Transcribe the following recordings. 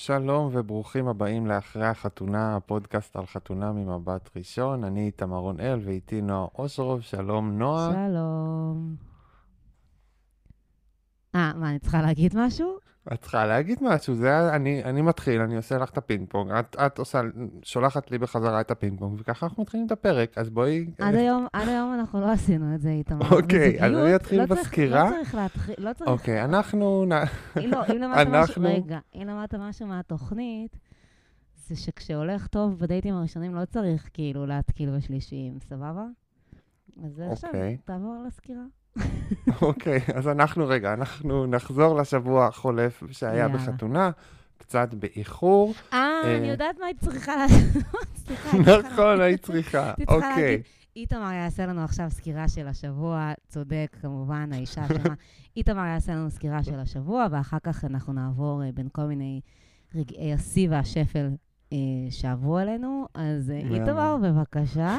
שלום וברוכים הבאים לאחרי החתונה, הפודקאסט על חתונה ממבט ראשון. אני איתמר רונאל ואיתי נועה אושרוב. שלום נועה. שלום. אה, מה, אני צריכה להגיד משהו? את צריכה להגיד משהו, זה אני, אני מתחיל, אני עושה לך את הפינג פונג, את, את עושה, שולחת לי בחזרה את הפינג פונג, וככה אנחנו מתחילים את הפרק, אז בואי... עד היום, עד היום אנחנו לא עשינו את זה, איתמר. אוקיי, אז אני אתחיל לא בסקירה. לא צריך להתחיל, לא צריך... אוקיי, אנחנו... לא, אנחנו- רגע, אם למדת משהו מהתוכנית, זה שכשהולך טוב בדייטים הראשונים לא צריך כאילו להתקיל בשלישיים, סבבה? אז עכשיו, אוקיי. תעבור לסקירה. אוקיי, אז אנחנו, רגע, אנחנו נחזור לשבוע החולף שהיה. בחתונה, קצת באיחור. אה, אה, אני יודעת מה היית צריכה לעשות. נכון, היית צריכה. אוקיי. איתמר יעשה לנו עכשיו סקירה של השבוע, צודק כמובן, האישה אשמה. איתמר יעשה לנו סקירה של השבוע, ואחר כך אנחנו נעבור אה, בין כל מיני רגעי השיא והשפל אה, שעברו עלינו. אז. איתמר, בבקשה.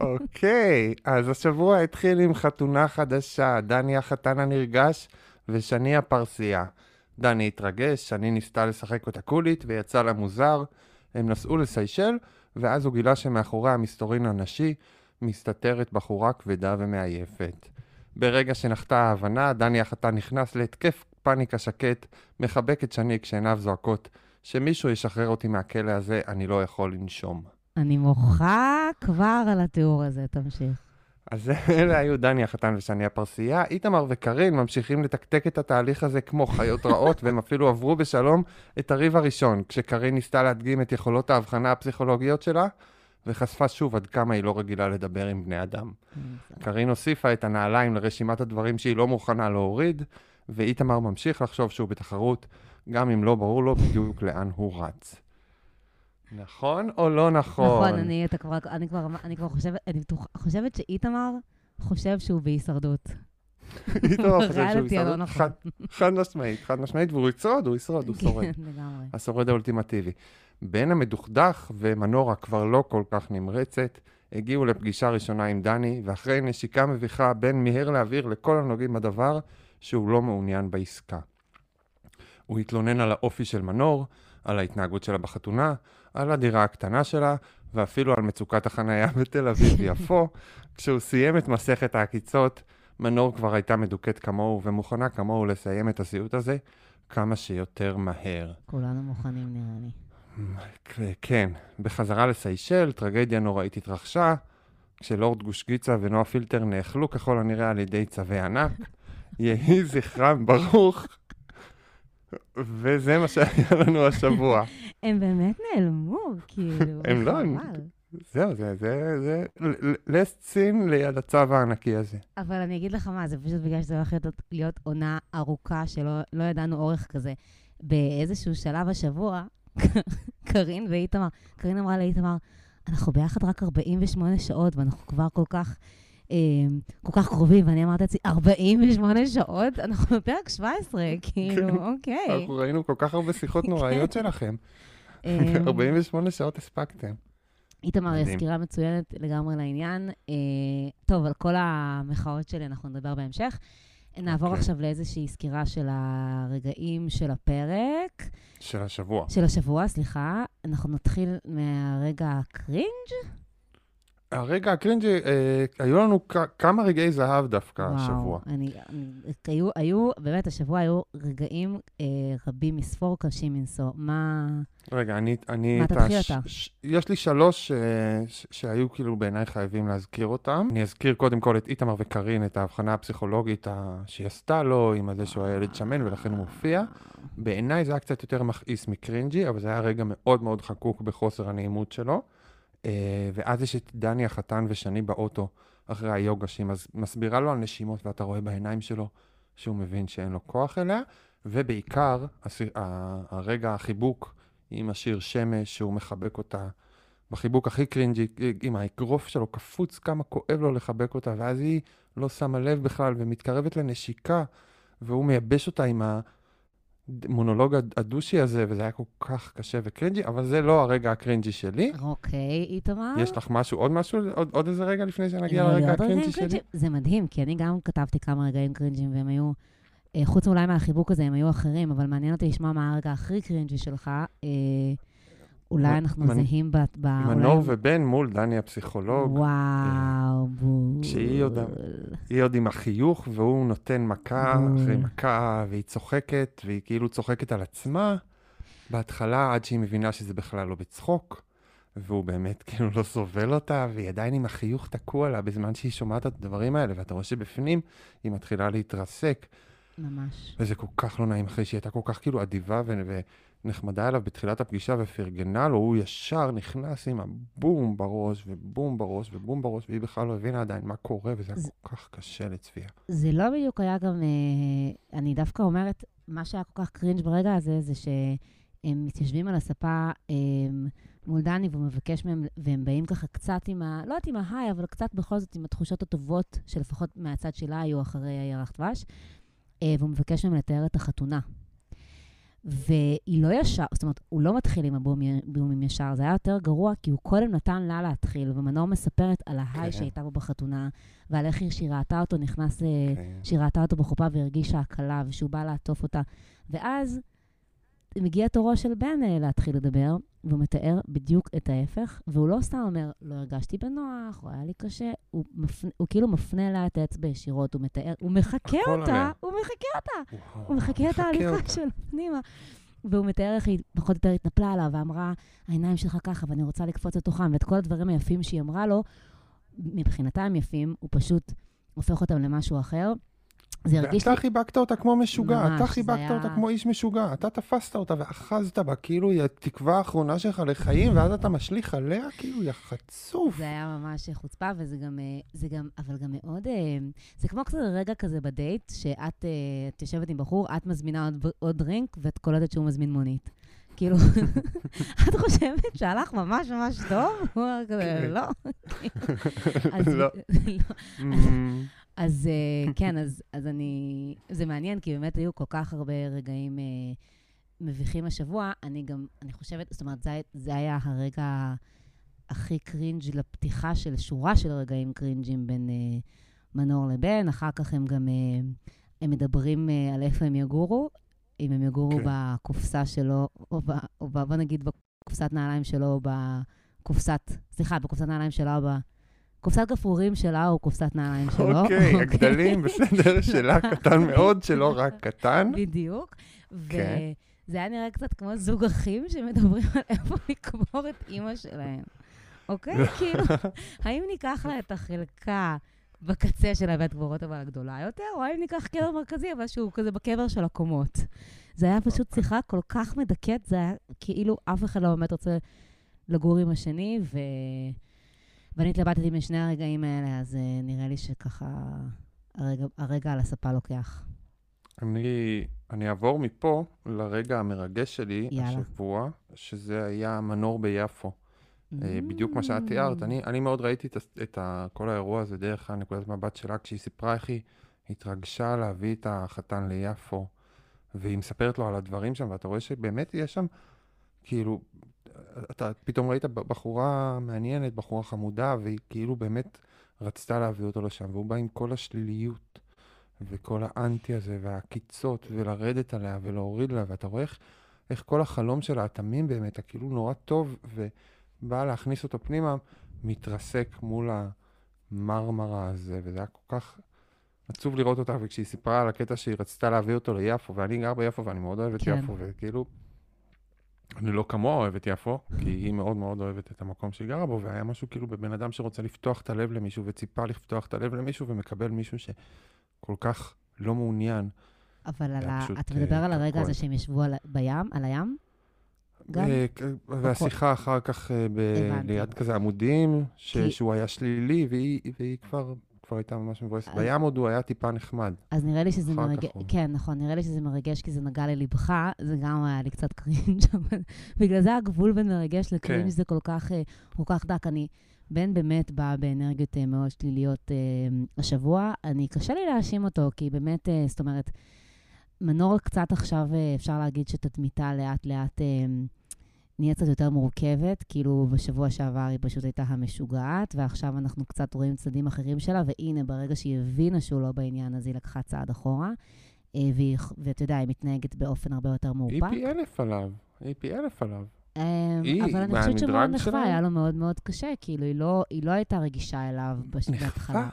אוקיי, אז השבוע התחיל עם חתונה חדשה, דני החתן הנרגש ושני הפרסייה. דני התרגש, שני ניסתה לשחק אותה קולית ויצא לה מוזר. הם נסעו לסיישל, ואז הוא גילה שמאחורי המסתורין הנשי מסתתרת בחורה כבדה ומעייפת. ברגע שנחתה ההבנה, דני החתן נכנס להתקף פאניקה שקט, מחבק את שני כשעיניו זועקות, שמישהו ישחרר אותי מהכלא הזה, אני לא יכול לנשום. אני מוחה כבר על התיאור הזה, תמשיך. אז אלה היו דני החתן ושני הפרסייה. איתמר וקארין ממשיכים לתקתק את התהליך הזה כמו חיות רעות, והם אפילו עברו בשלום את הריב הראשון, כשקארין ניסתה להדגים את יכולות ההבחנה הפסיכולוגיות שלה, וחשפה שוב עד כמה היא לא רגילה לדבר עם בני אדם. קארין הוסיפה את הנעליים לרשימת הדברים שהיא לא מוכנה להוריד, ואיתמר ממשיך לחשוב שהוא בתחרות, גם אם לא ברור לו בדיוק לאן הוא רץ. נכון או לא נכון? נכון, אני, אתה כבר, אני כבר, אני כבר חושבת, אני בטוח- חושבת שאיתמר חושב שהוא בהישרדות. איתמר חושב שהוא הלא ישרוד. נכון. חד- חד משמעית, חד משמעית, והוא ישרוד, הוא ישרוד, הוא שורד. כן, לגמרי. השורד האולטימטיבי. בן המדוכדך ומנורה כבר לא כל כך נמרצת, הגיעו לפגישה ראשונה עם דני, ואחרי נשיקה מביכה, בן מיהר להבהיר לכל הנוגעים בדבר שהוא לא מעוניין בעסקה. הוא התלונן על האופי של מנור, על ההתנהגות שלה בחתונה, על הדירה הקטנה שלה, ואפילו על מצוקת החנייה בתל אביב-יפו. כשהוא סיים את מסכת העקיצות, מנור כבר הייתה מדוכאת כמוהו ומוכנה כמוהו לסיים את הסיוט הזה כמה שיותר מהר. כולנו מוכנים, נראה לי. כן, בחזרה לסיישל, טרגדיה נוראית התרחשה, כשלורד גושגיצה ונועה פילטר נאכלו ככל הנראה על ידי צווי ענק. יהי זכרם ברוך. וזה מה שהיה לנו השבוע. הם באמת נעלמו, כאילו. הם לא. זהו, זה, זה, זה, last scene ליד הצו הענקי הזה. אבל אני אגיד לך מה, זה פשוט בגלל שזה הולך להיות, להיות עונה ארוכה שלא לא ידענו אורך כזה. באיזשהו שלב השבוע, קארין ואיתמר, קארין אמרה לאיתמר, אנחנו ביחד רק 48 שעות, ואנחנו כבר כל כך... אה, כל כך קרובים, ואני אמרתי לעצמי, 48 שעות? אנחנו בפרק 17, כאילו, אוקיי. אנחנו ראינו כל כך הרבה שיחות נוראיות שלכם. אה, 48 שעות הספקתם. איתמר, יש. סקירה מצוינת לגמרי לעניין. אה, טוב, על כל המחאות שלי אנחנו נדבר בהמשך. נעבור אוקיי. עכשיו לאיזושהי סקירה של הרגעים של הפרק, של השבוע. של השבוע, סליחה. אנחנו נתחיל מהרגע הקרינג'. הרגע הקרינג'י, אה, היו לנו כמה רגעי זהב דווקא השבוע. אני, אני, היו, היו, באמת, השבוע היו רגעים אה, רבים מספור, קשים מנשוא. מה... רגע, אני... אני מה, תתחיל אתה. ש- יש לי שלוש אה, ש- שהיו כאילו בעיניי חייבים להזכיר אותם. אני אזכיר קודם כל את איתמר וקארין, את ההבחנה הפסיכולוגית ה- שהיא עשתה לו, עם זה שהוא היה ילד שמן ולכן הוא מופיע. בעיניי זה היה קצת יותר מכעיס מקרינג'י, אבל זה היה רגע מאוד מאוד חקוק בחוסר הנעימות שלו. אה, ואז יש את דני החתן ושני באוטו אחרי היוגה, שהיא מס- מסבירה לו על נשימות, ואתה רואה בעיניים שלו שהוא מבין שאין לו כוח אליה. ובעיקר, הס- ה- הרגע החיבוק עם השיר שמש, שהוא מחבק אותה בחיבוק הכי קרינג'י, עם האגרוף שלו קפוץ כמה כואב לו לחבק אותה, ואז היא לא שמה לב בכלל ומתקרבת לנשיקה, והוא מייבש אותה עם המונולוג הדושי הזה, וזה היה כל כך קשה וקרינג'י, אבל זה לא הרגע הקרינג'י שלי. אוקיי, איתמר. יש לך משהו, עוד משהו, עוד, עוד איזה רגע לפני שנגיע היו לי לרגע הקרינג'י שלי? קרינג'ים. זה מדהים, כי אני גם כתבתי כמה רגעים קרינג'ים, והם היו... אה, חוץ אולי מהחיבוק הזה, הם היו אחרים, אבל מעניין אותי לשמוע מה הרגע הכי קרינג'י שלך. אה, אולי אנחנו מנ- זהים ב... ב- מנור אולי- ובן מול דני הפסיכולוג. וואו, בול. כשהיא עוד- היא עוד עם החיוך, והוא נותן מכה בול. אחרי מכה, והיא צוחקת, והיא כאילו צוחקת על עצמה. בהתחלה, עד שהיא מבינה שזה בכלל לא בצחוק, והוא באמת כאילו לא סובל אותה, והיא עדיין עם החיוך תקוע לה בזמן שהיא שומעת את הדברים האלה, ואתה רואה שבפנים היא מתחילה להתרסק, ממש. וזה כל כך לא נעים אחרי שהיא הייתה כל כך כאילו אדיבה ו- ונחמדה אליו בתחילת הפגישה ופרגנה לו, הוא ישר נכנס עם הבום בראש, ובום בראש, ובום בראש, והיא בכלל לא הבינה עדיין מה קורה, וזה היה זה- כל כך קשה לצפייה. זה לא בדיוק היה גם, אה, אני דווקא אומרת, מה שהיה כל כך קרינג' ברגע הזה, זה שהם מתיישבים על הספה אה, מול דני, והוא מבקש מהם, והם באים ככה קצת עם ה... לא יודעת עם ההיי, אבל קצת בכל זאת עם התחושות הטובות, שלפחות מהצד שלה היו אחרי הירח דבש, אה, והוא מבקש מהם לתאר את החתונה. והיא לא ישר, זאת אומרת, הוא לא מתחיל עם הבומים ישר, זה היה יותר גרוע, כי הוא קודם נתן לה להתחיל, ומנור מספרת על ההיי כן. שהייתה בו בחתונה, ועל איך היא- שהיא ראתה אותו נכנס, אה, כן. שהיא ראתה אותו בחופה והרגישה הקלה, ושהוא בא לעטוף אותה. ואז מגיע תורו של בן אה, להתחיל לדבר, והוא מתאר בדיוק את ההפך, והוא לא סתם אומר, לא הרגשתי בנוח, או היה לי קשה, הוא, מפנה, הוא כאילו מפנה לה את האצבע ישירות, הוא מתאר, הוא מחקה הכל אותה, עליה. הוא מחקה אותה, וואו, הוא מחקה את ההליכה. שלו פנימה. והוא מתאר איך היא פחות או יותר התנפלה עליו ואמרה, העיניים שלך ככה, ואני רוצה לקפוץ לתוכם, ואת כל הדברים היפים שהיא אמרה לו, מבחינתה הם יפים, הוא פשוט הופך אותם למשהו אחר. זה הרגיש לי... ואתה חיבקת אותה כמו משוגע, ממש, אתה חיבקת היה- אותה כמו איש משוגע, אתה תפסת אותה ואחזת בה, כאילו היא התקווה האחרונה שלך לחיים, ואז אתה משליך עליה, כאילו היא חצוף. זה היה ממש חוצפה, וזה גם, אה, זה גם, אבל גם מאוד, אה, זה כמו כזה רגע כזה בדייט, שאת אה, את יושבת עם בחור, את מזמינה עוד, עוד דרינק, ואת קולטת שהוא מזמין מונית. כאילו, את חושבת שהלך ממש ממש טוב? הוא אמר כזה, כן. לא. אז- אה, כן, אז, אז אני... זה מעניין, כי באמת היו כל כך הרבה רגעים אה, מביכים השבוע. אני גם, אני חושבת, זאת אומרת, זה, זה היה הרגע הכי קרינג' לפתיחה של שורה של רגעים קרינג'ים בין אה, מנור לבן. אחר כך הם גם, אה, הם מדברים אה, על איפה הם יגורו, אם הם יגורו כן. בקופסה שלו, או, ב, או ב, בוא נגיד בקופסת נעליים שלו, או בקופסת, סליחה, בקופסת נעליים שלה, או בקופסת גפרורים שלה, או קופסת נעליים שלו. אוקיי, הגדלים בסדר שלה קטן מאוד, שלא רק קטן. בדיוק. כן. וזה היה נראה קצת כמו זוג אחים שמדברים על איפה לקבור את אימא שלהם. אוקיי? כאילו, האם ניקח לה את החלקה בקצה של הבית קברות אבל הגדולה יותר, או האם ניקח קבר מרכזי, אבל שהוא כזה בקבר של הקומות. זה היה פשוט שיחה כל כך מדכאת, זה היה כאילו אף אחד לא באמת רוצה לגור עם השני, ו... ואני התלבטתי משני הרגעים האלה, אז uh, נראה לי שככה הרגע, הרגע על הספה לוקח. אני, אני אעבור מפה לרגע המרגש שלי יאללה. השבוע, שזה היה מנור ביפו. אה, בדיוק מה שאת. תיארת. אני, אני מאוד ראיתי את, את ה, כל האירוע הזה דרך הנקודת מבט שלה, כשהיא סיפרה איך היא התרגשה להביא את החתן ליפו, והיא מספרת לו על הדברים שם, ואתה רואה שבאמת יש שם, כאילו, אתה פתאום ראית בחורה מעניינת, בחורה חמודה, והיא כאילו באמת רצתה להביא אותו לשם, והוא בא עם כל השליליות, וכל האנטי הזה, והעקיצות, ולרדת עליה, ולהוריד לה, ואתה רואה איך, איך כל החלום שלה, התמים באמת, הכאילו נורא טוב, ובא להכניס אותו פנימה, מתרסק מול המרמרה הזה, וזה היה כל כך עצוב לראות אותה, וכשהיא סיפרה על הקטע שהיא רצתה להביא אותו ליפו, ואני גר ביפו ואני מאוד אוהב את כן. יפו, וכאילו, אני לא כמוה אוהב את יפו, כי היא מאוד מאוד אוהבת את המקום שהיא גרה בו, והיה משהו כאילו בבן אדם שרוצה לפתוח את הלב למישהו, וציפה לפתוח את הלב למישהו, ומקבל מישהו שכל כך לא מעוניין. אבל על ה... אתה מדבר אה, על הרגע הזה. שהם ישבו על... בים, על הים? גם? אה, והשיחה אחר כך אה, ב-. ליד כזה עמודים, ש- כי- שהוא היה שלילי, והיא והיא כבר כבר הייתה ממש מבואסת. אז- בים עוד הוא היה טיפה נחמד. אז נראה לי שזה מרגש, הוא- כן, נכון, נראה לי שזה מרגש כי זה נגע ללבך, זה גם היה לי קצת קרינג', אבל בגלל זה הגבול בין מרגש לקרינג' כן. זה כל כך, אה, כל כך דק. אני, בן באמת בא באנרגיות אה, מאוד שליליות אה, השבוע, אני, קשה לי להאשים אותו, כי באמת, זאת אומרת, מנור קצת עכשיו, אפשר להגיד שתדמיתה לאט-לאט אה, נהיית קצת יותר מורכבת, כאילו בשבוע שעבר היא פשוט הייתה המשוגעת, ועכשיו אנחנו קצת רואים צדדים אחרים שלה, והנה, ברגע שהיא הבינה שהוא לא בעניין, אז היא לקחה צעד אחורה. אה, ואתה יודע, היא מתנהגת באופן הרבה יותר היא מאופק. פי אלף עליו. היא פי אלף עליו. אמ, היא, אבל אני חושבת שהוא מאוד מהמדרג נחווה? היה לו מאוד מאוד קשה, כאילו, היא לא, היא לא הייתה רגישה אליו בהתחלה. נחווה.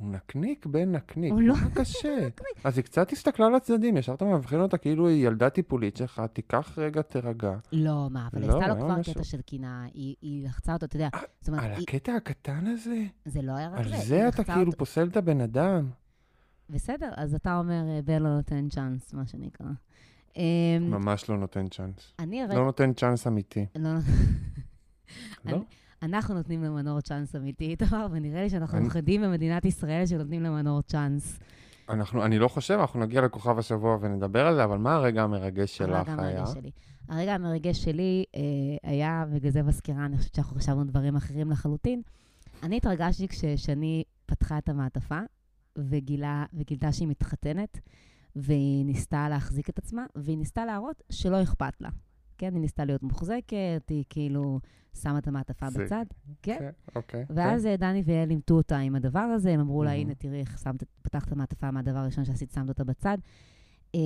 הוא נקניק בן נקניק. הוא לא קשה? אז היא קצת הסתכלה לצדדים, ישר אתה מבחין אותה כאילו היא ילדה טיפולית שלך, תיקח רגע, תירגע. לא, מה, אבל לא, עשתה לו היה כבר. קטע של קינה, היא לחצה אותו, אתה יודע, אומרת, על הקטע הקטן הזה? זה לא היה רק על זה. היא זה אתה כאילו פוסל את הבן אדם? בסדר, אז אתה אומר, אה, בן לא נותן צ'אנס, מה שנקרא. אמ, ממש לא נותן צ'אנס. אני הרי... לא נותן צ'אנס אמיתי. לא- לא? אנחנו נותנים למנור צ'אנס אמיתי, איתמר, ונראה לי שאנחנו היחידים במדינת ישראל שנותנים למנור צ'אנס. אנחנו, אני לא חושב, אנחנו נגיע לכוכב השבוע ונדבר על זה, אבל מה הרגע המרגש שלך הרגע היה? המרגש שלי. הרגע המרגש שלי אה, היה, בגלל זה בסקירה, אני חושבת שאנחנו חשבנו דברים אחרים לחלוטין. אני התרגשתי כששני פתחה את המעטפה וגילה, וגילתה שהיא מתחתנת, והיא ניסתה להחזיק את עצמה, והיא ניסתה להראות שלא אכפת לה. כן, היא ניסתה להיות מוחזקת, היא כאילו שמה את המעטפה זה- בצד. כן. כן, אוקיי. ואז אה, דני ויעל לימדו אותה עם הדבר הזה, הם אמרו לה, מהמם. הנה, תראי איך שמת, פתחת את המעטפה מהדבר הראשון שעשית, שמת אותה בצד. אה,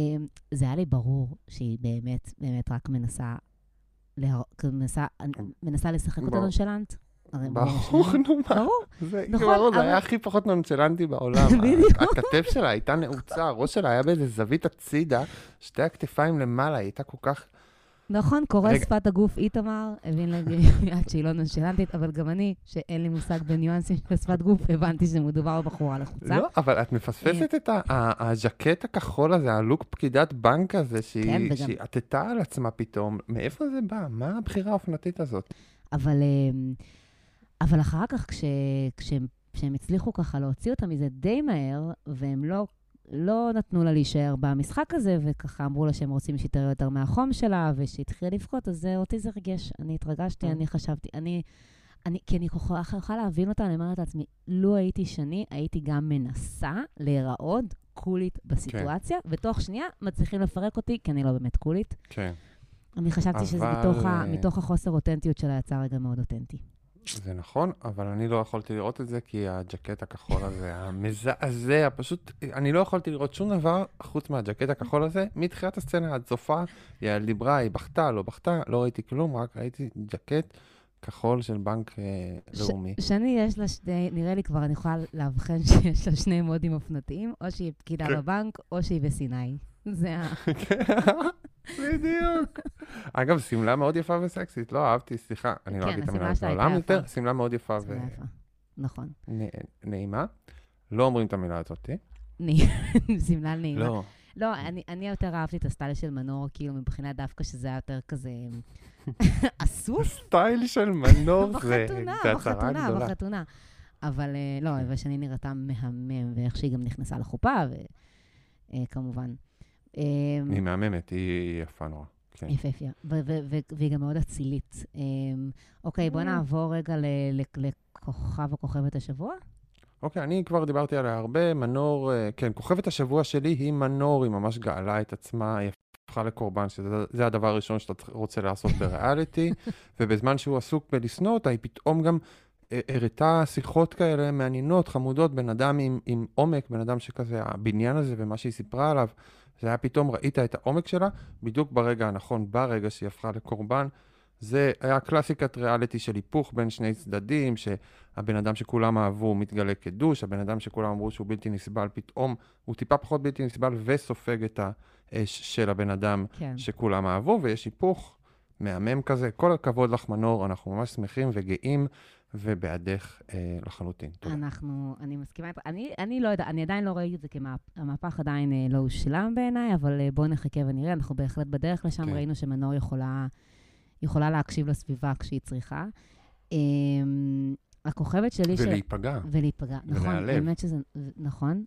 זה היה לי ברור שהיא באמת, באמת רק מנסה. כאילו, מנסה, מנסה לשחק אותה. נונשלנט. ברור נו מה. ברור, זה נכון, ברור, זה היה הכי פחות נונשלנטי בעולם. בדיוק. הכתף שלה הייתה נעוצה, הראש שלה היה באיזה זווית הצידה, שתי הכתפיים למעלה, היא הייתה כל כך... נכון, קורא רגע. שפת הגוף איתמר, הבין מיד שהיא לא נונשלנטית, אבל גם אני, שאין לי מושג בניואנסים של שפת גוף, הבנתי שמדובר בבחורה לחוצה. לא, אבל את מפספסת את ה- ה- הז'קט הכחול הזה, הלוק פקידת בנק הזה, כן, שהיא וגם- שהיא עטתה על עצמה פתאום. מאיפה זה בא? מה הבחירה האופנתית הזאת? אבל, אמ, אבל אחר כך, כש, כשהם, כשהם הצליחו ככה להוציא אותה מזה די מהר, והם לא, לא נתנו לה להישאר במשחק הזה, וככה אמרו לה שהם רוצים שהיא תראה יותר מהחום שלה, ושהתחילה לבכות, אז אותי זה ריגש. אני התרגשתי, אה. אני חשבתי, אני... אני, כי אני יכולה, יכולה להבין אותה, אני אומרת לעצמי, לו הייתי שני, הייתי גם מנסה להיראות קולית בסיטואציה, ותוך שנייה מצליחים לפרק אותי, כי אני לא באמת קולית. כן. אני חשבתי שזה אבל, מתוך, ה, אה, מתוך החוסר אותנטיות שלה יצא רגע מאוד אותנטי. זה נכון, אבל אני לא יכולתי לראות את זה, כי הג'קט הכחול הזה, המזעזע, פשוט, אני לא יכולתי לראות שום דבר חוץ מהג'קט הכחול הזה, מתחילת הסצנה עד סופה, יעל דיברה, היא בכתה, לא בכתה, לא ראיתי כלום, רק ראיתי ג'קט כחול של בנק אה, ש- לאומי. שני, יש לה שני, נראה לי כבר אני יכולה לאבחן שיש לה שני מודים אופנתיים, או שהיא פקידה כן. בבנק, או שהיא בסיני. זה ה... בדיוק. אגב, שמלה מאוד יפה וסקסית, לא אהבתי, סליחה, אני לא כן, אגיד את המילה הזאת בעולם יותר. שמלה מאוד יפה יפה. נכון. ונעימה. לא אומרים את המילה הזאת. שמלה נעימה. לא. לא, אני, אני יותר אהבתי את הסטייל של מנור, כאילו מבחינה דווקא שזה היה יותר כזה אסוף. סטייל של מנור זה בחתונה, הצהרה בחתונה, גדולה. בחתונה. אבל אה, לא, כן. ושני נראתה מהמם, ואיך שהיא גם נכנסה לחופה, וכמובן. היא מהממת, היא יפה נורא. כן. יפהפייה, ו- והיא גם מאוד אצילית. אמ, אוקיי, בוא Mm. נעבור רגע לכוכב או כוכבת השבוע. אוקיי, אני כבר דיברתי עליה הרבה. מנור, אה, כן, כוכבת השבוע שלי היא מנור, היא ממש גאלה את עצמה, היא הפכה לקורבן, שזה זה הדבר הראשון שאתה רוצה לעשות בריאליטי, ובזמן שהוא עסוק בלשנוא אותה, היא פתאום גם אה, הראתה שיחות כאלה מעניינות, חמודות, בן אדם עם, עם עומק, בן אדם שכזה, הבניין הזה ומה שהיא סיפרה עליו, זה היה פתאום, ראית את העומק שלה, בדיוק ברגע הנכון, ברגע שהיא הפכה לקורבן. זה היה קלאסיקת ריאליטי של היפוך בין שני צדדים, שהבן אדם שכולם אהבו מתגלה כדוש, הבן אדם שכולם אמרו שהוא בלתי נסבל, פתאום הוא טיפה פחות בלתי נסבל וסופג את האש של הבן אדם כן. שכולם אהבו, ויש היפוך מהמם כזה. כל הכבוד לך, מנור, אנחנו ממש שמחים וגאים ובעדך אה, לחלוטין. תודה. אנחנו, אני מסכימה איתך. אני, אני לא יודעת, אני עדיין לא ראיתי את זה כמהפך עדיין אה, לא הושלם בעיניי, אבל אה, בואו נחכה ונראה. אנחנו בהחלט בדרך לשם, כן. ראינו שמנור יכולה, יכולה להקשיב לסביבה כשהיא צריכה. אמ, הכוכבת שלי... ש- ולהיפגע. ולהיפגע. נכון, ולהיעלב. האמת שזה נכון.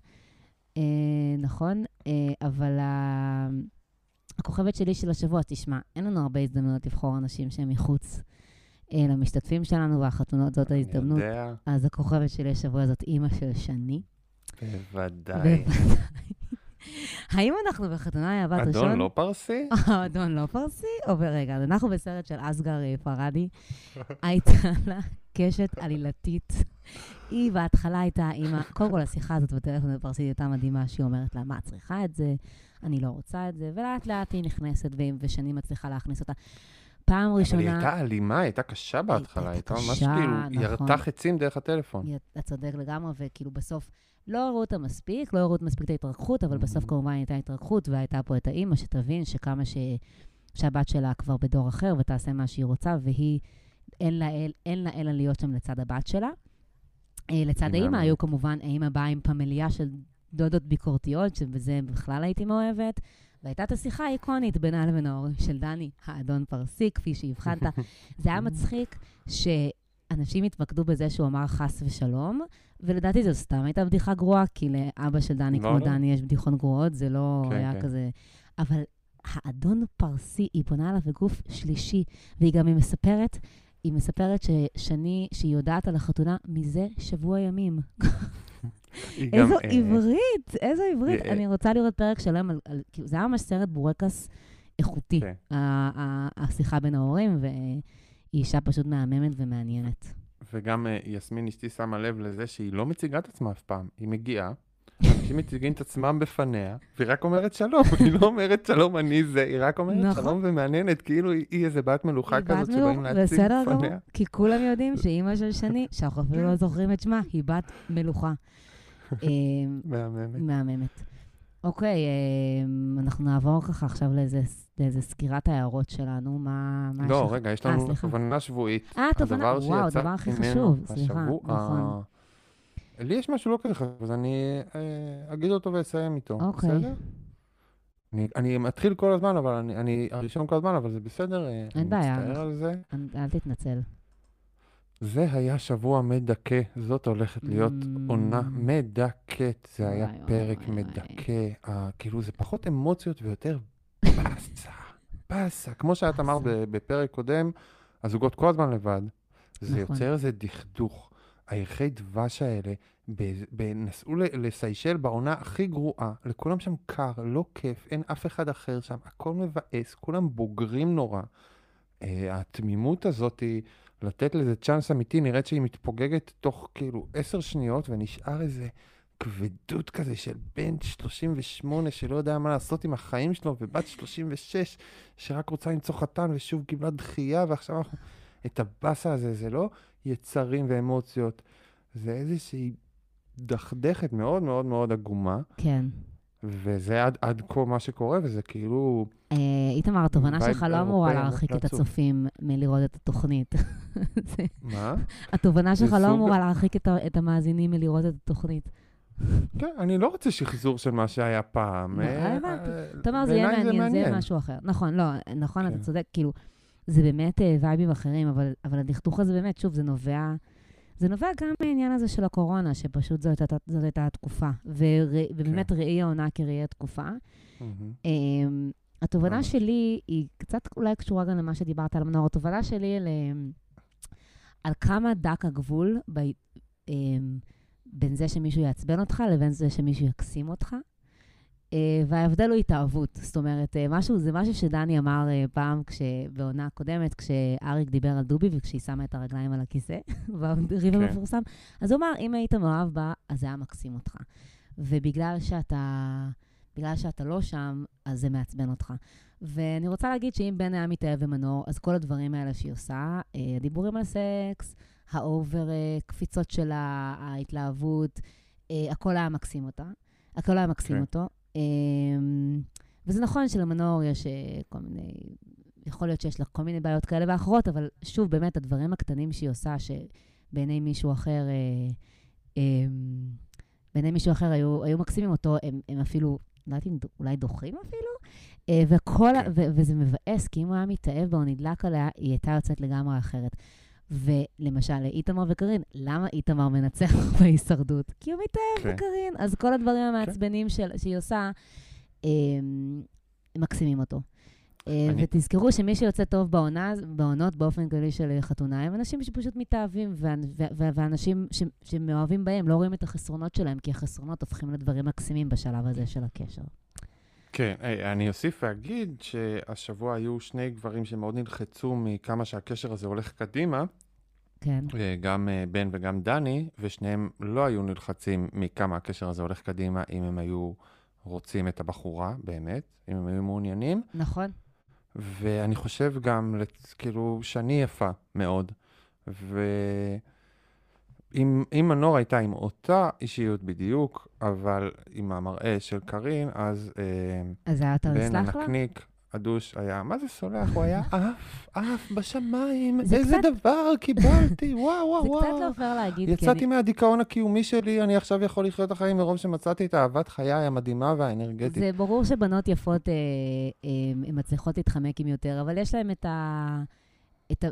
אה, נכון, אה, אבל ה... הכוכבת שלי של השבוע, תשמע, אין לנו הרבה הזדמנויות לבחור אנשים שהם מחוץ אה, למשתתפים שלנו, והחתונות זאת ההזדמנות. אני יודע, אז הכוכבת שלי השבוע זאת אימא של שני. בוודאי. בוודאי. האם אנחנו בחתונה עם הבת ראשון? אדון לא פרסי? אדון לא פרסי? או ברגע, אז אנחנו בסרט של אסגר אה, פרדי. הייתה לה קשת עלילתית היא בהתחלה הייתה אימא, קודם כל השיחה הזאת בטלפון בפרסית הייתה מדהימה, שהיא אומרת לה, מה, את צריכה את זה? אני לא רוצה את זה, ולאט לאט היא נכנסת, ו- ושני מצליחה להכניס אותה. פעם ראשונה... אבל היא הייתה אלימה, היא הייתה קשה בהתחלה, היא הייתה ממש כאילו, היא נכון. ירתה חצים דרך הטלפון. אתה צודק לגמרי, וכאילו בסוף לא הראו אותה מספיק, לא הראו אותה מספיק את ההתרככות, אבל בסוף Mhm. כמובן הייתה התרככות, והייתה פה את האימא שתבין שכמה ש... שהבת שלה כבר בדור אחר ותעשה מה שהיא רוצה, והיא, אין לה, אל- אין לה אלא להיות שם לצד הבת שלה. אה, לצד. האימא היו כמובן, האימא באה עם פמליה של דודות ביקורתיות, שבזה בכלל הייתי מאוהבת. והייתה את השיחה האיקונית בינה לבין ההורים של דני, האדון פרסי, כפי שהבחנת. זה היה מצחיק שאנשים התמקדו בזה שהוא אמר חס ושלום, ולדעתי זו סתם הייתה בדיחה גרועה, כי לאבא של דני כמו. דני יש בדיחות גרועות, זה לא כן, היה כן. כזה... אבל האדון פרסי, היא פונה אליו בגוף שלישי, והיא גם היא מספרת, היא מספרת ששני, שהיא יודעת על החתונה מזה שבוע ימים. גם, איזו אה, עברית, איזו עברית. אה, אני רוצה לראות פרק שלם על... על- כאילו, זה היה ממש סרט בורקס איכותי, כן. השיחה בין ההורים, והיא אישה פשוט מהממת ומעניינת. וגם אה, יסמין אשתי שמה לב לזה שהיא לא מציגה את עצמה אף פעם. היא מגיעה, אנשים מציגים את עצמם בפניה, והיא רק אומרת שלום. היא לא אומרת שלום, אני זה, היא רק אומרת נכון. שלום ומעניינת, כאילו היא איזה בת מלוכה כזאת שבאים להציג בסדר גמור, בפניה. כי כולם יודעים שאימא של שני, שאנחנו אפילו לא זוכרים את שמה, היא בת מלוכה. אה, מהממת. מהממת. אוקיי, אה, אנחנו נעבור ככה עכשיו לאיזה, לאיזה סקירת ההערות שלנו. מה, מה יש לא, לך? רגע, יש אה, לנו. תובנה שבועית. אה, תובנה, וואו, הדבר הכי חשוב, סליחה, נכון. לי יש משהו לא כזה חשוב, אז אני אה, אגיד אותו ואסיים איתו. אוקיי. בסדר? אני, אני מתחיל כל הזמן, אבל אני, אני הראשון כל הזמן, אבל זה בסדר. אה, אין בעיה. אני מצטער על זה. אל תתנצל. זה היה שבוע מדכא, זאת הולכת להיות Mm. עונה מדכאת. זה היה וואי, וואי, פרק וואי, וואי. מדכא. אה, כאילו, זה פחות אמוציות ויותר באסה. באסה. כמו שאת אמרת בפרק קודם, הזוגות כל הזמן לבד. זה נכון. יוצר איזה דכדוך. הערכי דבש האלה, נסעו לסיישל בעונה הכי גרועה, לכולם שם קר, לא כיף, אין אף אחד אחר שם, הכל מבאס, כולם בוגרים נורא. אה, התמימות הזאת היא לתת לזה צ'אנס אמיתי, נראית שהיא מתפוגגת תוך כאילו עשר שניות, ונשאר איזה כבדות כזה של בן 38 שלא יודע מה לעשות עם החיים שלו, ובת 36 שרק רוצה למצוא חתן ושוב קיבלה דחייה, ועכשיו אנחנו... את הבאסה הזה, זה לא יצרים ואמוציות, זה איזושהי דכדכת מאוד מאוד מאוד עגומה, כן. וזה עד, עד כה מה שקורה, וזה כאילו... אה, איתמר, התובנה שלך לא אמורה להרחיק את. הצופים מלראות את התוכנית. מה? התובנה שלך לא אמורה להרחיק את המאזינים מלראות את התוכנית. כן, אני לא רוצה שחזור של מה שהיה פעם. לא, אה, הבנתי. אה, תמר, זה יהיה מעניין, זה יהיה משהו אחר. נכון, לא, נכון, אתה כן. צודק, כאילו, זה באמת וייבים אחרים, אבל הדכדוך הזה באמת, שוב, זה נובע, זה נובע גם מהעניין הזה של הקורונה, שפשוט זאת הייתה, זאת הייתה התקופה. ור, ובאמת ראי העונה כראי התקופה. Um, התובנה. שלי היא קצת אולי קשורה גם למה שדיברת על מנור. התובנה שלי על, על כמה דק הגבול ב, um, בין זה שמישהו יעצבן אותך לבין זה שמישהו יקסים אותך. אה, וההבדל הוא התאהבות. זאת אומרת, uh, משהו, זה משהו שדני אמר אה, פעם כש, בעונה קודמת, כשאריק דיבר על דובי וכשהיא שמה את הרגליים על הכיסא, בריב כן. המפורסם. אז הוא אמר, אם היית מאוהב בה, אז זה היה מקסים אותך. ובגלל שאתה, בגלל שאתה לא שם, אז זה מעצבן אותך. ואני רוצה להגיד שאם בן היה מתאהב במנור, אז כל הדברים האלה שהיא עושה, אה, הדיבורים על סקס, ה over אה, קפיצות שלה, ההתלהבות, אה, הכל היה מקסים אותה. הכל היה מקסים כן. אותו. אה, וזה נכון שלמנור יש אה, כל מיני, יכול להיות שיש לה כל מיני בעיות כאלה ואחרות, אבל שוב, באמת, הדברים הקטנים שהיא עושה, שבעיני מישהו אחר, אה, אה, בעיני מישהו אחר היו, היו מקסימים אותו, הם, הם אפילו, לא יודעת אם אולי דוחים אפילו, אה, וכל, כן. ו- וזה מבאס, כי אם הוא היה מתאהב בה או נדלק עליה, היא הייתה יוצאת לגמרי אחרת. ולמשל, לאיתמר וקארין, למה איתמר מנצח בהישרדות? כי הוא מתאהב כן. בקארין. אז כל הדברים המעצבנים של, שהיא עושה, אה, מקסימים אותו. אה, אני- ותזכרו שמי שיוצא טוב בעונה, בעונות באופן כללי של חתונה, הם אנשים שפשוט מתאהבים, ואנשים ש- שמאוהבים בהם לא רואים את החסרונות שלהם, כי החסרונות הופכים לדברים מקסימים בשלב הזה של הקשר. כן, היי, אני אוסיף ואגיד שהשבוע היו שני גברים שמאוד נלחצו מכמה שהקשר הזה הולך קדימה, כן. אה, גם אה, בן וגם דני, ושניהם לא היו נלחצים מכמה הקשר הזה הולך קדימה, אם הם היו רוצים את הבחורה, באמת, אם הם היו מעוניינים. נכון. ואני חושב גם, כאילו, שני יפה מאוד. ואם אם מנור הייתה עם אותה אישיות בדיוק, אבל עם המראה של קארין, אז אה, אז היה יותר בן נסלח לה? הנקניק, הדוש, היה, מה זה סולח? הוא היה עף, עף בשמיים, זה איזה קצת- דבר קיבלתי, וואו, וואו, זה וואו. קצת לא פייר להגיד, כי יצאתי אני... מהדיכאון הקיומי שלי, אני עכשיו יכול לחיות את החיים מרוב שמצאתי את אהבת חיי המדהימה והאנרגטית. זה ברור שבנות יפות, אה, אה, מצליחות להתחמק עם יותר, אבל יש להן את ה... את ה...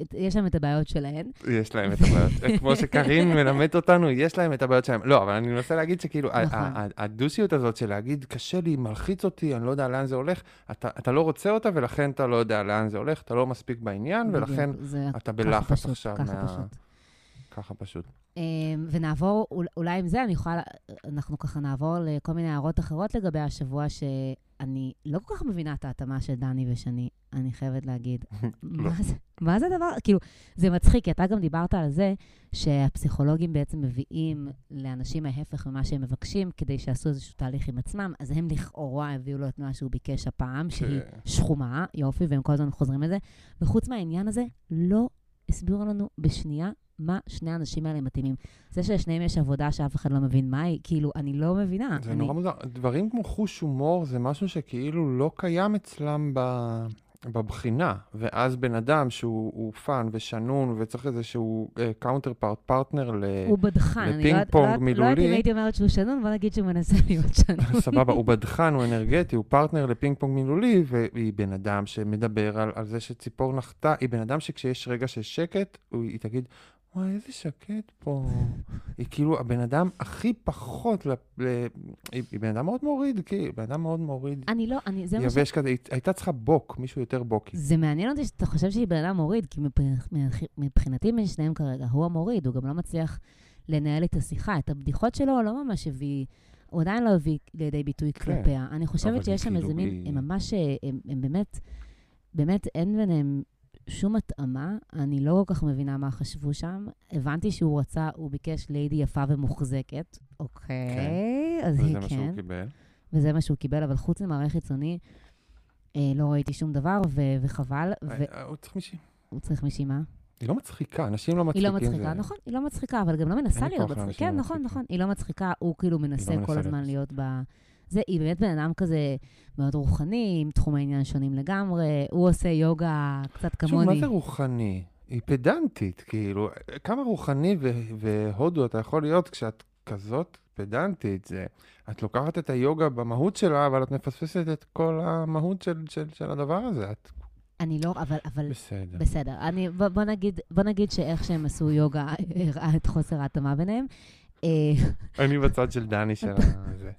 את... יש להם את הבעיות שלהן. יש להם את הבעיות. כמו שקארין מלמדת אותנו, יש להם את הבעיות שלהם. לא, אבל אני מנסה להגיד שכאילו, נכון. הדוסיות הזאת של להגיד, קשה לי, מלחיץ אותי, אני לא יודע לאן זה הולך, אתה אתה לא רוצה אותה ולכן אתה לא יודע לאן זה הולך, אתה לא מספיק בעניין, ולכן אתה בלחץ עכשיו ככה מה... פשוט. ככה פשוט. אמ, ונעבור, אול- אולי עם זה אני יכולה, אנחנו ככה נעבור לכל מיני הערות אחרות לגבי השבוע, שאני לא כל כך מבינה את ההתאמה של דני ושני, אני חייבת להגיד. לא. מה זה, מה זה הדבר? כאילו, זה מצחיק, כי אתה גם דיברת על זה שהפסיכולוגים בעצם מביאים לאנשים ההפך ממה שהם מבקשים, כדי שיעשו איזשהו תהליך עם עצמם, אז הם לכאורה הביאו לו את מה שהוא ביקש הפעם, שהיא כן. שחומה, יופי, והם כל הזמן חוזרים לזה. וחוץ מהעניין הזה, לא הסבירו לנו בשנייה מה שני האנשים האלה מתאימים. זה שלשניהם יש עבודה שאף אחד לא מבין מה היא, כאילו, אני לא מבינה. זה אני, נורא מוזר. דברים כמו חוש הומור זה משהו שכאילו לא קיים אצלם ב... בבחינה, ואז בן אדם שהוא הוא fun ושנון וצריך איזשהו counterpart פרטנר ל... הוא בדחן. אני לא לפינג יודעת- פונג לא יודעת- לא יודעת מילולי. אם הייתי אומרת שהוא שנון, בוא נגיד שהוא מנסה להיות שנון. סבבה, הוא בדחן, הוא אנרגטי, הוא פרטנר לפינג פונג מילולי, והיא בן אדם שמדבר על, על זה שציפור נחתה, היא בן אדם שכשיש רגע של שקט, הוא, היא תגיד, וואי, איזה שקט פה. היא כאילו הבן אדם הכי פחות, ל, ל, היא, היא בן אדם מאוד מוריד, כאילו, בן אדם מאוד מוריד, אני לא, אני, זה מה ש... יבש כזה, היא הייתה צריכה בוק, מישהו יותר בוקי. זה מעניין אותי שאתה חושב שהיא בן אדם מוריד, כי מבח- מבח- מבחינתי משניהם כרגע, הוא המוריד, הוא גם לא מצליח לנהל את השיחה. את הבדיחות שלו הוא לא ממש הביא, הוא עדיין לא הביא לידי ביטוי כן, כלפיה. אני חושבת שיש שם איזה כאילו, מין, היא- הם ממש, אה, הם, הם באמת, באמת אין ביניהם שום התאמה. אני לא כל כך מבינה מה חשבו שם. הבנתי שהוא רצה, הוא ביקש ליידי יפה ומוחזקת. אוקיי, אז וזה היא מה שהוא כן. קיבל. וזה מה שהוא קיבל, אבל חוץ ממראה חיצוני, אה, לא ראיתי שום דבר, ו- וחבל. ו- אה, הוא צריך מישהי. הוא צריך מישהי מה? היא לא מצחיקה, אנשים לא היא מצחיקים. לא מצחיקה, זה- נכון, היא לא מצחיקה, אבל גם לא מנסה להיות מצחיקה. כן, לא נכון. נכון, היא לא מצחיקה, הוא כאילו מנסה מנסה כל להיות הזמן. להיות ב... זה, היא באמת בן אדם כזה מאוד רוחני, עם תחומי עניין שונים לגמרי, הוא עושה יוגה קצת שוב, כמוני. מה זה רוחני? היא פדנטית, כאילו, כמה רוחני והודו אתה יכול להיות כשאת כזאת פדנטית? זה, את לוקחת את היוגה במהות שלה, אבל את מפספסת את כל המהות של, של, של הדבר הזה. את אני לא, אבל, אבל בסדר. בסדר. אני, בוא, בוא, נגיד, בוא נגיד שאיך שהם עשו יוגה הראה את חוסר ההתאמה ביניהם. אה, אני בצד של דני של הזה.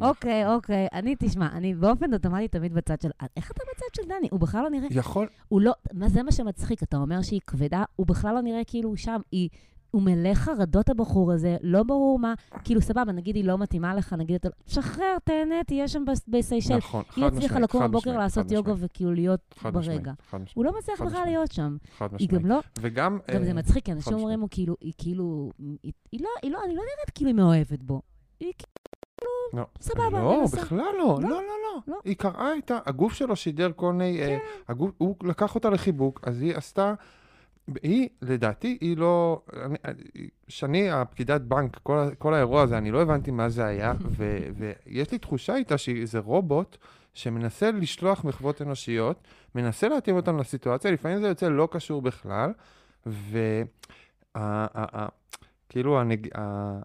אוקיי, אוקיי, אני, תשמע, אני באופן אוטומטי תמיד בצד של... איך אתה בצד של דני? הוא בכלל לא נראה... יכול, הוא לא... מה זה מה שמצחיק? אתה אומר שהיא כבדה, הוא בכלל לא נראה כאילו שם. היא... הוא מלא חרדות הבחור הזה, לא ברור מה, כאילו סבבה, נגיד היא לא מתאימה לך, נגיד אתה, שחרר, תהנה, תהיה שם בס- בסיישל. נכון, חד היא משמעית. הצליחה לקום בבוקר לעשות יוגה וכאילו להיות ברגע. חד משמעית, הוא לא מצליח בכלל. להיות שם. חד היא משמעית. גם לא, וגם... גם זה אה, מצחיק, כי אנשים אומרים, כאילו, היא כאילו, היא היא לא, היא לא, אני לא נראית כאילו היא מאוהבת בו. היא לא. סבבה, לא. בכלל לא, לא? לא, לא, לא. לא. היא קראה את. הגוף שלו שידר כל מיני... אה, כן. הוא לקח אותה לחיבוק, אז היא עשתה... היא, לדעתי, היא לא... אני- אני- שני, הפקידת בנק, כל, כל האירוע הזה, אני לא הבנתי מה זה היה, ו, ויש לי תחושה איתה שזה רובוט שמנסה לשלוח מחוות אנושיות, מנסה להתאים אותם לסיטואציה, לפעמים זה יוצא לא קשור בכלל, ו... ה- ה- ה- כאילו הנג...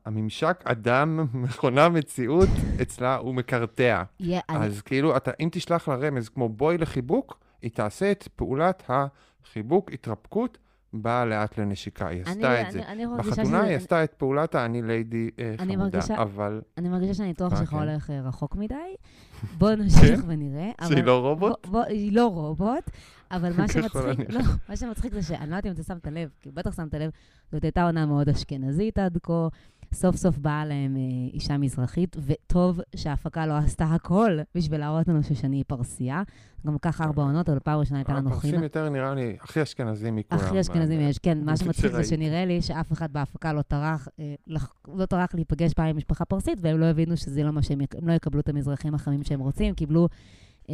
הממשק אדם, מכונה, מציאות, אצלה הוא מקרטע. אני- אז כאילו, אתה, אם תשלח לה רמז כמו בואי לחיבוק, היא תעשה את פעולת החיבוק, התרפקות, באה לאט לנשיקה. היא אני- עשתה את זה. אני- אני בחתונה היא שזה- עשתה את פעולת האני ליידי אה, אני חמודה, מרגישה- אבל אני מרגישה שהניתוח אה, שלך כן. הולך אה, רחוק מדי. בואו נמשיך ונראה. אבל- שהיא לא רובוט? בוא- בוא- היא לא רובוט, אבל מה שמצחיק. לא, מה שמצחיק זה שאני לא יודעת אם אתה שמת לב, כי בטח שמת לב, זאת הייתה עונה מאוד אשכנזית עד כה. סוף סוף באה להם אה, אישה מזרחית, וטוב שההפקה לא עשתה הכל בשביל להראות לנו ששני היא פרסייה. גם ככה ארבע עונות, אבל פעם ראשונה הייתה לנו הפרסים חינה. יותר נראה לי הכי אשכנזים מכולם. הכי אשכנזים יש, כן. מה שמצחיק זה. שנראה לי שאף אחד בהפקה לא טרח, אה, לא טרח להיפגש פעם עם משפחה פרסית, והם לא הבינו שזה לא מה שהם, הם לא יקבלו את המזרחים החמים שהם רוצים, קיבלו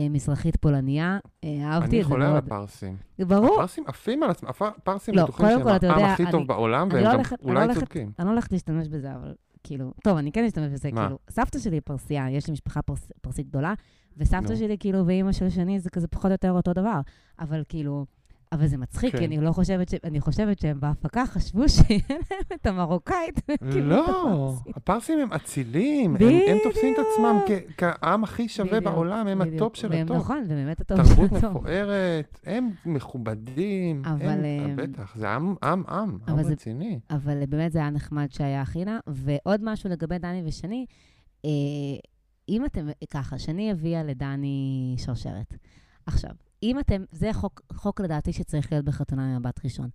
מזרחית פולניה. אה, אהבתי אני את זה חולה על מאוד. הפרסים. ברור. הפרסים עפים על עצמם, הפרסים לא, בטוחים שהם העם הכי אני- טוב בעולם, אני והם לא גם אני לא אולי צודקים. אני לא הולכת להשתמש בזה, אבל כאילו... טוב, אני כן אשתמש בזה? כאילו... סבתא שלי היא פרסייה, יש לי משפחה פרס, פרסית גדולה, וסבתא. שלי, כאילו, ואימא של שני, זה כזה פחות או יותר אותו דבר. אבל כאילו... אבל זה מצחיק, כן. כי אני לא חושבת ש... אני חושבת שהם בהפקה חשבו שיהיה להם את המרוקאית. לא. הפרסים הם אצילים, הם- תופסים את עצמם כעם הכי שווה בעולם, הם. הטופ של הטופ. נכון, ובאמת הטופ תרבות של הטופ. מפוארת, הם מכובדים, הם- אה, בטח, זה עם, עם, עם, זה- רציני. אבל באמת זה היה נחמד שהיה חינה. ועוד משהו לגבי דני ושני, אה, אם אתם, ככה, שני הביאה לדני שרשרת. עכשיו, אם אתם, זה חוק, חוק לדעתי שצריך להיות בחתונה ממבט ראשון.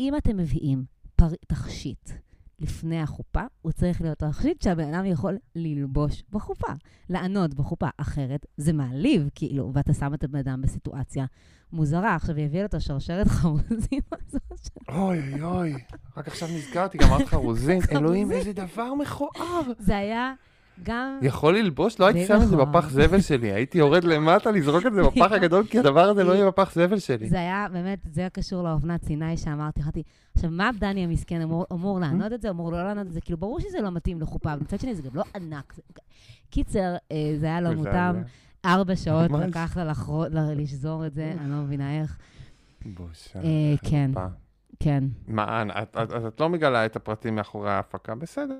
אם אתם מביאים פר, תכשיט לפני החופה, הוא צריך להיות תכשיט שהבן אדם יכול ללבוש בחופה, לענוד בחופה. אחרת זה מעליב, כאילו, ואתה שם את הבן אדם בסיטואציה מוזרה. עכשיו, היא הביאה לו את השרשרת חרוזים הזאת. אוי אוי אוי, רק עכשיו נזכרתי, גם אמרת חרוזים, אלוהים. איזה דבר מכוער. זה היה גם... יכול ללבוש? לא הייתי שם את זה נכון. בפח זבל שלי, הייתי יורד למטה לזרוק את זה בפח הגדול, כי הדבר הזה לא יהיה בפח זבל שלי. זה היה, באמת, זה היה קשור לאופנת סיני שאמרתי, אמרתי, עכשיו, מה דני המסכן אמור, לענוד את זה, אמור לא לענוד את זה? כאילו, ברור שזה לא מתאים לחופה, אבל מצד שני, זה גם לא ענק. קיצר, אה, זה היה לא מותאם, ארבע שעות. לקח לה לשזור את זה, אני לא מבינה איך. בושה. אה, כן. כן. מה, את- את את- את לא מגלה את הפרטים מאחורי ההפקה, בסדר,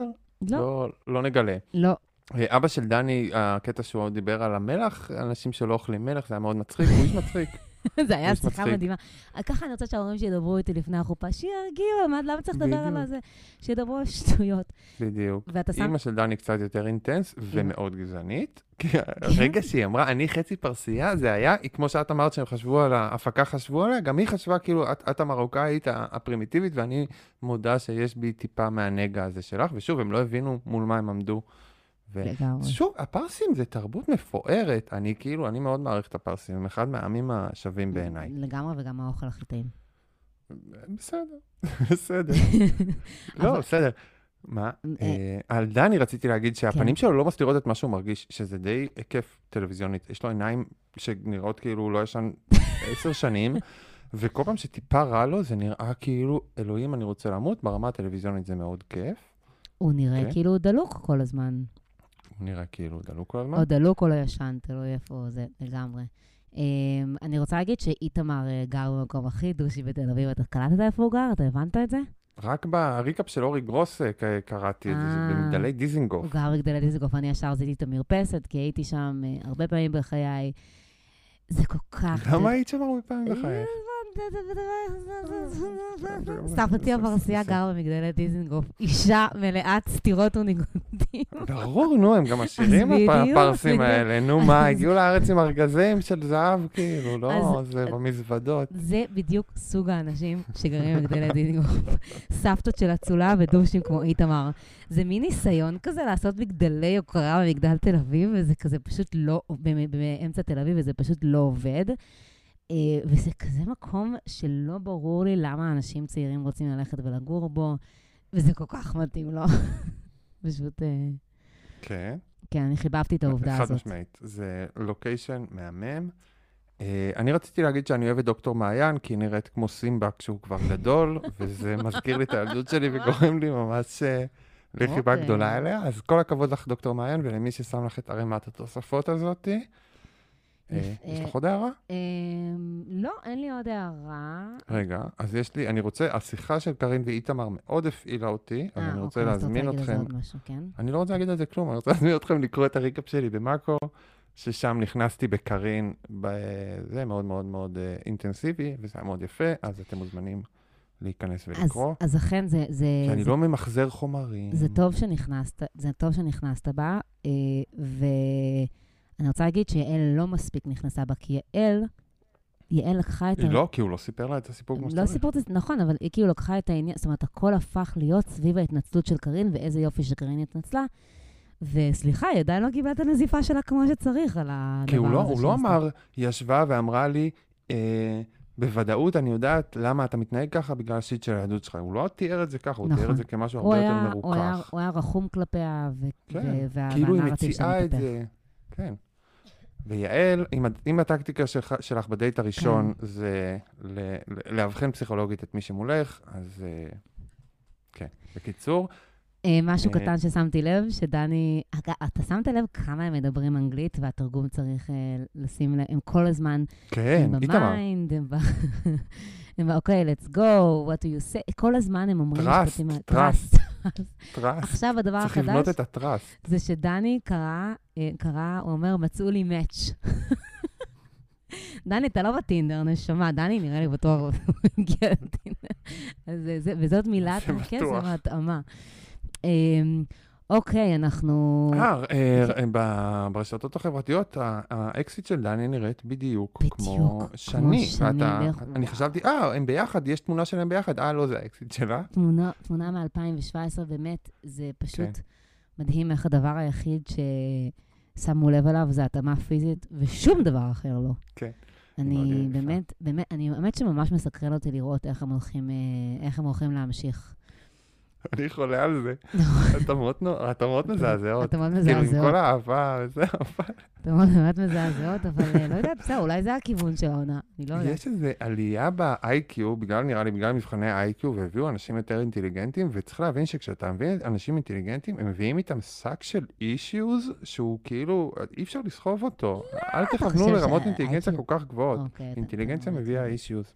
לא, לא- לא נגלה. לא. אה, אבא של דני, הקטע שהוא דיבר על המלח, אנשים שלא אוכלים מלח, זה היה מאוד מצחיק, הוא איש מצחיק. זה היה שיחה. מדהימה. אה, ככה אני רוצה שההורים שידברו איתי לפני החופה, שירגיעו, מה- למה צריך לדבר על. זה? שידברו על שטויות. בדיוק. ואתה שם... אימא של דני קצת יותר אינטנס ומאוד גזענית. כי הרגע שהיא אמרה, אני חצי פרסייה, זה היה, כמו שאת אמרת שהם חשבו על ההפקה, חשבו עליה, גם היא חשבה כאילו, את, את המרוקאית הפרימיטיבית, ואני מודה שיש בי טיפה מהנגע הזה שלך, ושוב, הם לא הבינו מול מה הם עמדו. לגמרי. שוב, הפרסים זה תרבות מפוארת, אני כאילו, אני מאוד מעריך את הפרסים, הם אחד מהעמים השווים בעיניי. לגמרי, וגם האוכל הכי טעים. בסדר, בסדר. לא, בסדר. מה? אה, אה, על דני רציתי להגיד שהפנים כן. שלו לא מסתירות את מה שהוא מרגיש, שזה די היקף טלוויזיונית. יש לו עיניים שנראות כאילו הוא לא ישן עשר שנים, וכל פעם שטיפה רע לו, זה נראה כאילו, אלוהים, אני רוצה למות. ברמה הטלוויזיונית זה מאוד כיף. הוא נראה כן. כאילו דלוק כל הזמן. הוא נראה כאילו דלוק כל הזמן. או דלוק או לא ישן, תלוי איפה זה לגמרי. אמ, אני רוצה להגיד שאיתמר אה, גר במקום הכי דושי בתל אביב. אתה קלטת איפה הוא גר? אתה הבנת את זה? רק ב recap של אורי גרוס אה, קראתי את זה, זה אה. במגדלי דיזינגוף. הוא גר במגדלי דיזנגוף, אני ישר עשיתי את המרפסת, כי הייתי שם הרבה פעמים בחיי. זה כל כך... למה היית שם הרבה פעמים בחייך? סבתי הפרסייה גרה במגדלי דיזנגוף. אישה מלאת סתירות וניגודים. ברור, נו, הם גם עשירים הפרסים. האלה. נו, מה, הגיעו לארץ עם ארגזים של זהב, כאילו, לא, זה במזוודות. זה בדיוק סוג האנשים שגרים במגדלי דיזנגוף. סבתות של אצולה ודושים כמו איתמר. זה מין ניסיון כזה לעשות מגדלי יוקרה במגדל תל אביב, וזה כזה פשוט לא, באמצע תל אביב, וזה פשוט לא עובד. אה, וזה כזה מקום שלא ברור לי למה אנשים צעירים רוצים ללכת ולגור בו, וזה כל כך מתאים לו. פשוט, אה, כן. כן, אני חיבבתי את העובדה חד הזאת. משמעית. זה לוקיישן מהמם. אה, אני רציתי להגיד שאני אוהב את דוקטור מעיין, כי היא נראית כמו סימבה כשהוא כבר גדול, וזה מזכיר לי את הילדות שלי וגורם לי ממש לחיבה אוקיי. גדולה אליה. אז כל הכבוד לך, דוקטור מעיין, ולמי ששם לך את ערימת התוספות הזאתי. יש לך עוד הערה? אמ, לא, אין לי עוד הערה. רגע, אז יש לי, אני רוצה, השיחה של קארין ואיתמר מאוד הפעילה אותי, אז אה, אני רוצה אוקיי, אז להזמין אתכם, כן? אני לא רוצה להגיד על זה כלום, אני רוצה להזמין אתכם לקרוא את הריקאפ שלי במאקו, ששם נכנסתי בקארין, זה מאוד מאוד מאוד אה, אינטנסיבי, וזה היה מאוד יפה, אז אתם מוזמנים להיכנס אז, ולקרוא. אז אכן זה, זה, שאני זה, לא ממחזר חומרים. זה טוב שנכנסת, זה טוב שנכנסת בה, אה, ואני רוצה להגיד שיעל לא מספיק נכנסה בה, כי יעל יעל לקחה את ה... לא, כי הוא לא סיפר לה את הסיפור כמו לא שצריך. סיפרתי, נכון, אבל היא כאילו לקחה את העניין, זאת אומרת, הכל הפך להיות סביב ההתנצלות של קארין, ואיזה יופי שקארין התנצלה. וסליחה, היא עדיין לא קיבלה את הנזיפה שלה כמו שצריך על הדבר הזה כי הוא לא, הוא לא. אמר, היא ישבה ואמרה לי, אה, בוודאות אני יודעת למה אתה מתנהג ככה בגלל השיט של היהדות שלך. הוא לא תיאר את זה ככה, הוא תיאר נכון. את זה כמשהו הרבה יותר היה, הוא, היה, מרוכך. הוא היה רחום כלפיה, ו- כן, ו- וה- כאילו היא והנרטיב מציעה את. זה, כן. ויעל, אם, אם הטקטיקה שלך, שלך בדייט הראשון כן. זה ל, ל, לאבחן פסיכולוגית את מי שמולך, אז אה, כן. בקיצור, אה, משהו אה, קטן ששמתי לב, שדני, אתה שמת לב כמה הם מדברים אנגלית, והתרגום צריך לשים לב, הם כל הזמן, כן, הם איתמר, ב mind, הם ב... הם. אוקיי, let's go, what do you say, כל הזמן הם אומרים Trust, משפטים... trust, עכשיו הדבר צריך לבנות החדש, את ה trust. זה שדני קרא, אה, קרא, הוא אומר, מצאו לי match. דני, אתה לא בטינדר, נשמה, דני נראה לי בטוח הוא הגיע לטינדר. וזאת מילת הקסם. ההתאמה. אוקיי, אנחנו... אה, אה, ב- ברשתות החברתיות, האקסית של דני נראית בדיוק בדיוק כמו כמו שני. שני, ואתה- ואיך- אני חחשבתי, אה, הם ביחד, יש תמונה שלהם ביחד, אה, לא, זה האקסית שלה. תמונה, תמונה מ-2017, באמת, זה פשוט כן. מדהים איך הדבר היחיד ששמו לב אליו זה התאמה פיזית, ושום דבר אחר לא. כן. אני. באמת, באמת, אני באמת שממש מסקרן אותי לראות איך הם הולכים, אה, איך הם הולכים להמשיך. אני חולה על זה. התאמות נו- התאמות מזעזעות. התאמות כאילו, עם מזעזעות, כל האהבה וזה, אבל התאמות באמת מזעזעות, אבל אה, לא יודעת, בסדר, אולי זה הכיוון של העונה, אני לא יודעת. יש איזו עלייה ב-IQ, בגלל, נראה לי, בגלל מבחני IQ, והביאו אנשים יותר אינטליגנטים, וצריך להבין שכשאתה מביא אנשים אינטליגנטים, הם מביאים איתם שק של אישיוז, שהוא כאילו, אי אפשר לסחוב אותו. אל אתה תכוונו לרמות אינטליגנציה כל כך גבוהות. אוקיי, אינטליגנציה מביאה אישיוז.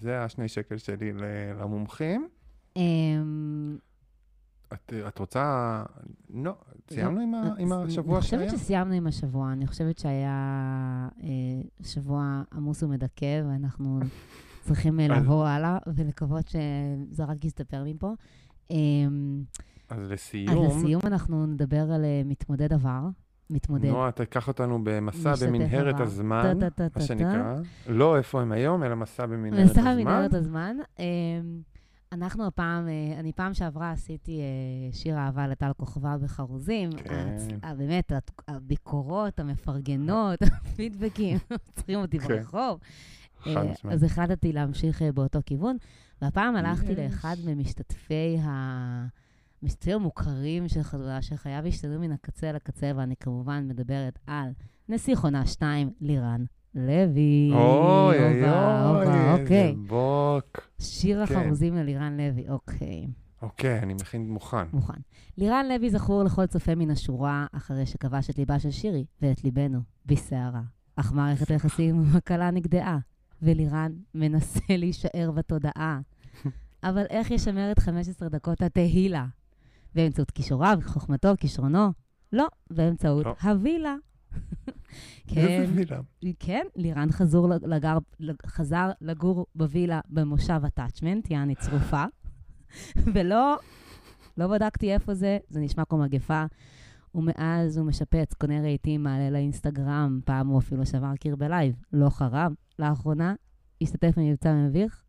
זה השני שקל שלי למומחים. אמ, את, את רוצה... לא, סיימנו עם, ה, עם השבוע אני שהיה? חושבת שסיימנו עם השבוע. אני חושבת שהיה אה, שבוע עמוס ומדכא, ואנחנו צריכים אה, לעבור הלאה ולקוות שזה רק יסתפר מפה. אה, אז אז לסיום, לסיום אנחנו נדבר על אה, מתמודד עבר. מתמודד. נועה, תיקח אותנו במסע במנהרת. הזמן. מה שנקרא. לא איפה הם היום, אלא מסע במנהרת מסע הזמן. מנהרת הזמן. אנחנו הפעם, אה, אני פעם שעברה עשיתי אה, שיר אהבה לטל כוכבא בחרוזים. כן. הצ- אה, באמת, הביקורות, המפרגנות, הפידבקים, צריכים אותי כן. ברחוב. חד משמעית. אז החלטתי להמשיך באותו כיוון, והפעם הלכתי יש. לאחד ממשתתפי ה... משתתפים המוכרים של חדורה, שחייו השתנו מן הקצה לקצה, ואני כמובן מדברת על נסיך עונה 2, לירן לוי. אוי, אוי, אוי, איזה אוקיי. בוק. שיר כן. החרוזים ללירן לוי, אוקיי, אוקיי, אני מכין מוכן. מוכן. לירן לוי זכור לכל צופה מן השורה, אחרי שכבש את ליבה של שירי ואת ליבנו בסערה. אך מערכת היחסים עם הכלה נגדעה, ולירן מנסה להישאר בתודעה. אבל איך ישמר את 15 דקות התהילה? באמצעות כישוריו, חוכמתו, כישרונו? לא, באמצעות לא. הווילה. כן, איזה מילה. כן, לירן חזור לגר, חזר לגור בווילה במושב הטאצ'מנט, יעני צרופה, ולא, לא בדקתי איפה זה, זה נשמע כמו מגפה. ומאז הוא משפץ, קונה רהיטים, מעלה לאינסטגרם, פעם הוא אפילו שבר קיר ב live, לא חרב. לאחרונה השתתף במבצע מביך,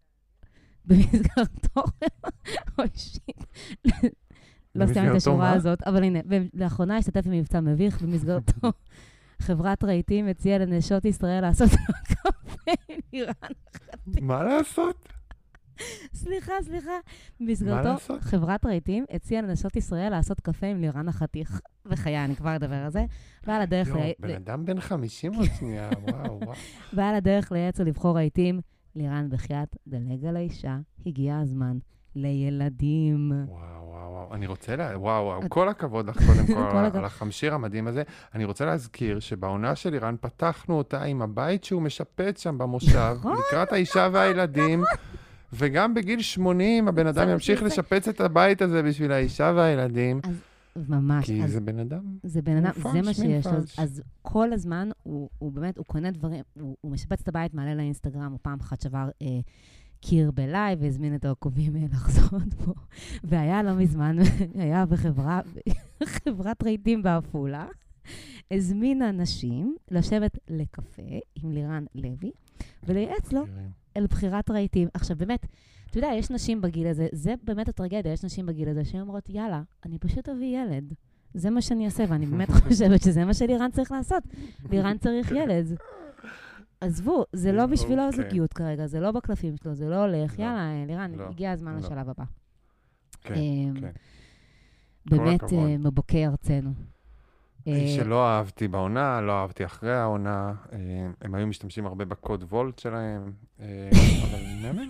במסגרתו, אוי shit, לא סיימתי את השורה? הזאת, אבל הנה, לאחרונה השתתף במבצע מביך, במסגרתו חברת רהיטים הציעה לנשות ישראל לעשות קפה עם לירן. מה לעשות? סליחה, סליחה. במסגרתו? חברת רהיטים הציעה לנשות ישראל לעשות קפה עם לירן החתיך. בחיי, אני כבר אדבר על זה. ועל הדרך, יואו. בן אדם בן 50 עוד שנייה, וואו, וואו. ועל הדרך לייעץ או לבחור רהיטים, לירן בחייאת, דלג על האישה, הגיע הזמן לילדים. וואו, וואו, וואו. אני רוצה, לה... וואו, וואו, כל הכבוד לך קודם כל על-. על החמשיר המדהים הזה. אני רוצה להזכיר שבעונה של איראן פתחנו אותה עם הבית שהוא משפץ שם במושב, נכון. לקראת האישה והילדים. וגם בגיל 80 הבן אדם ימשיך זה- לשפץ את הבית הזה בשביל האישה והילדים, ממש. כי אז זה בן אדם. זה בן אדם, זה מה שיש לו. פלש. אז כל הזמן הוא, הוא באמת, הוא קונה דברים, הוא, הוא משפץ את הבית, מעלה לאינסטגרם, הוא פעם אחת שבר אה, קיר בלייב והזמין את העוקבים אה, לחזות בו. והיה לא מזמן, היה בחברה, חברת רהיטים בעפולה, הזמינה נשים לשבת לקפה עם לירן לוי, ולייעץ לו. אל בחירת רהיטים. עכשיו, באמת, אתה יודע, יש נשים בגיל הזה, זה באמת הטרגדיה, יש נשים בגיל הזה שהן אומרות, יאללה, אני פשוט אביא ילד. זה מה שאני אעשה, ואני באמת חושבת שזה מה שלירן צריך לעשות. לירן צריך ילד. עזבו, זה לא בשבילו אוקיי. הזוגיות כרגע, זה לא בקלפים שלו, זה לא הולך. לא. יאללה, לירן, לא. הגיע הזמן לא. לשלב הבא. כן, אמ, כן. באמת. אה, מבוקי ארצנו. אה, שלא אהבתי בעונה, לא אהבתי אחרי העונה. אה, הם היו משתמשים הרבה בקוד וולט שלהם, אבל נהנה.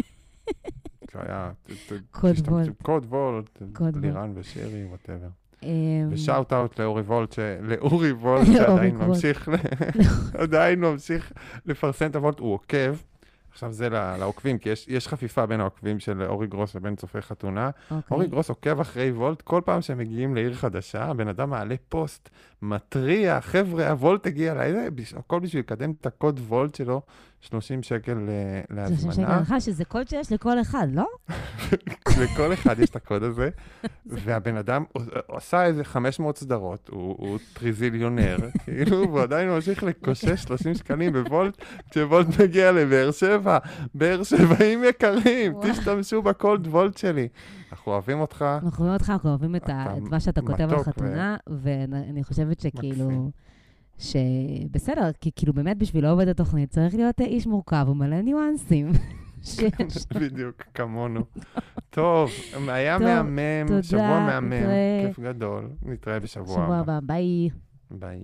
זה היה... ת- ת- קוד וולט. קוד וולט, לירן ושירי, whatever. אמ, ו shout out לאורי וולט, לאורי וולט, שעדיין. ממשיך, עדיין ממשיך לפרסם את הוולט, הוא עוקב. עכשיו זה לעוקבים, כי יש, יש חפיפה בין העוקבים של אורי גרוס לבין צופי חתונה. אוקיי. אורי גרוס עוקב אחרי וולט, כל פעם שהם מגיעים לעיר חדשה, הבן אדם מעלה פוסט, מתריע, חבר'ה, הוולט הגיע לעיר, הכל בשביל לקדם את הקוד וולט שלו, 30 שקל אה, 30 שקל להזמנה. לך, שזה קוד שיש לכל אחד, לא? לכל אחד יש את הקוד הזה, והבן אדם עשה איזה 500 סדרות, הוא הוא טריזיליונר, כאילו, והוא עדיין ממשיך לקושש 30 שקלים בוולט, כשוולט מגיע לבאר שבע. באר שבעים יקרים. תשתמשו בקוד וולט שלי. אנחנו אוהבים אותך. אנחנו אוהבים אותך, אנחנו אוהבים את, מה שאתה כותב על חתונה, ואני חושבת שכאילו. שבסדר, כי כאילו באמת בשביל לעובד התוכנית צריך להיות איש מורכב ומלא ניואנסים. שיש. בדיוק, כמונו. טוב, היה מהמם, שבוע מהמם. כיף גדול. נתראה בשבוע שבוע הבא. הבא, ביי. ביי.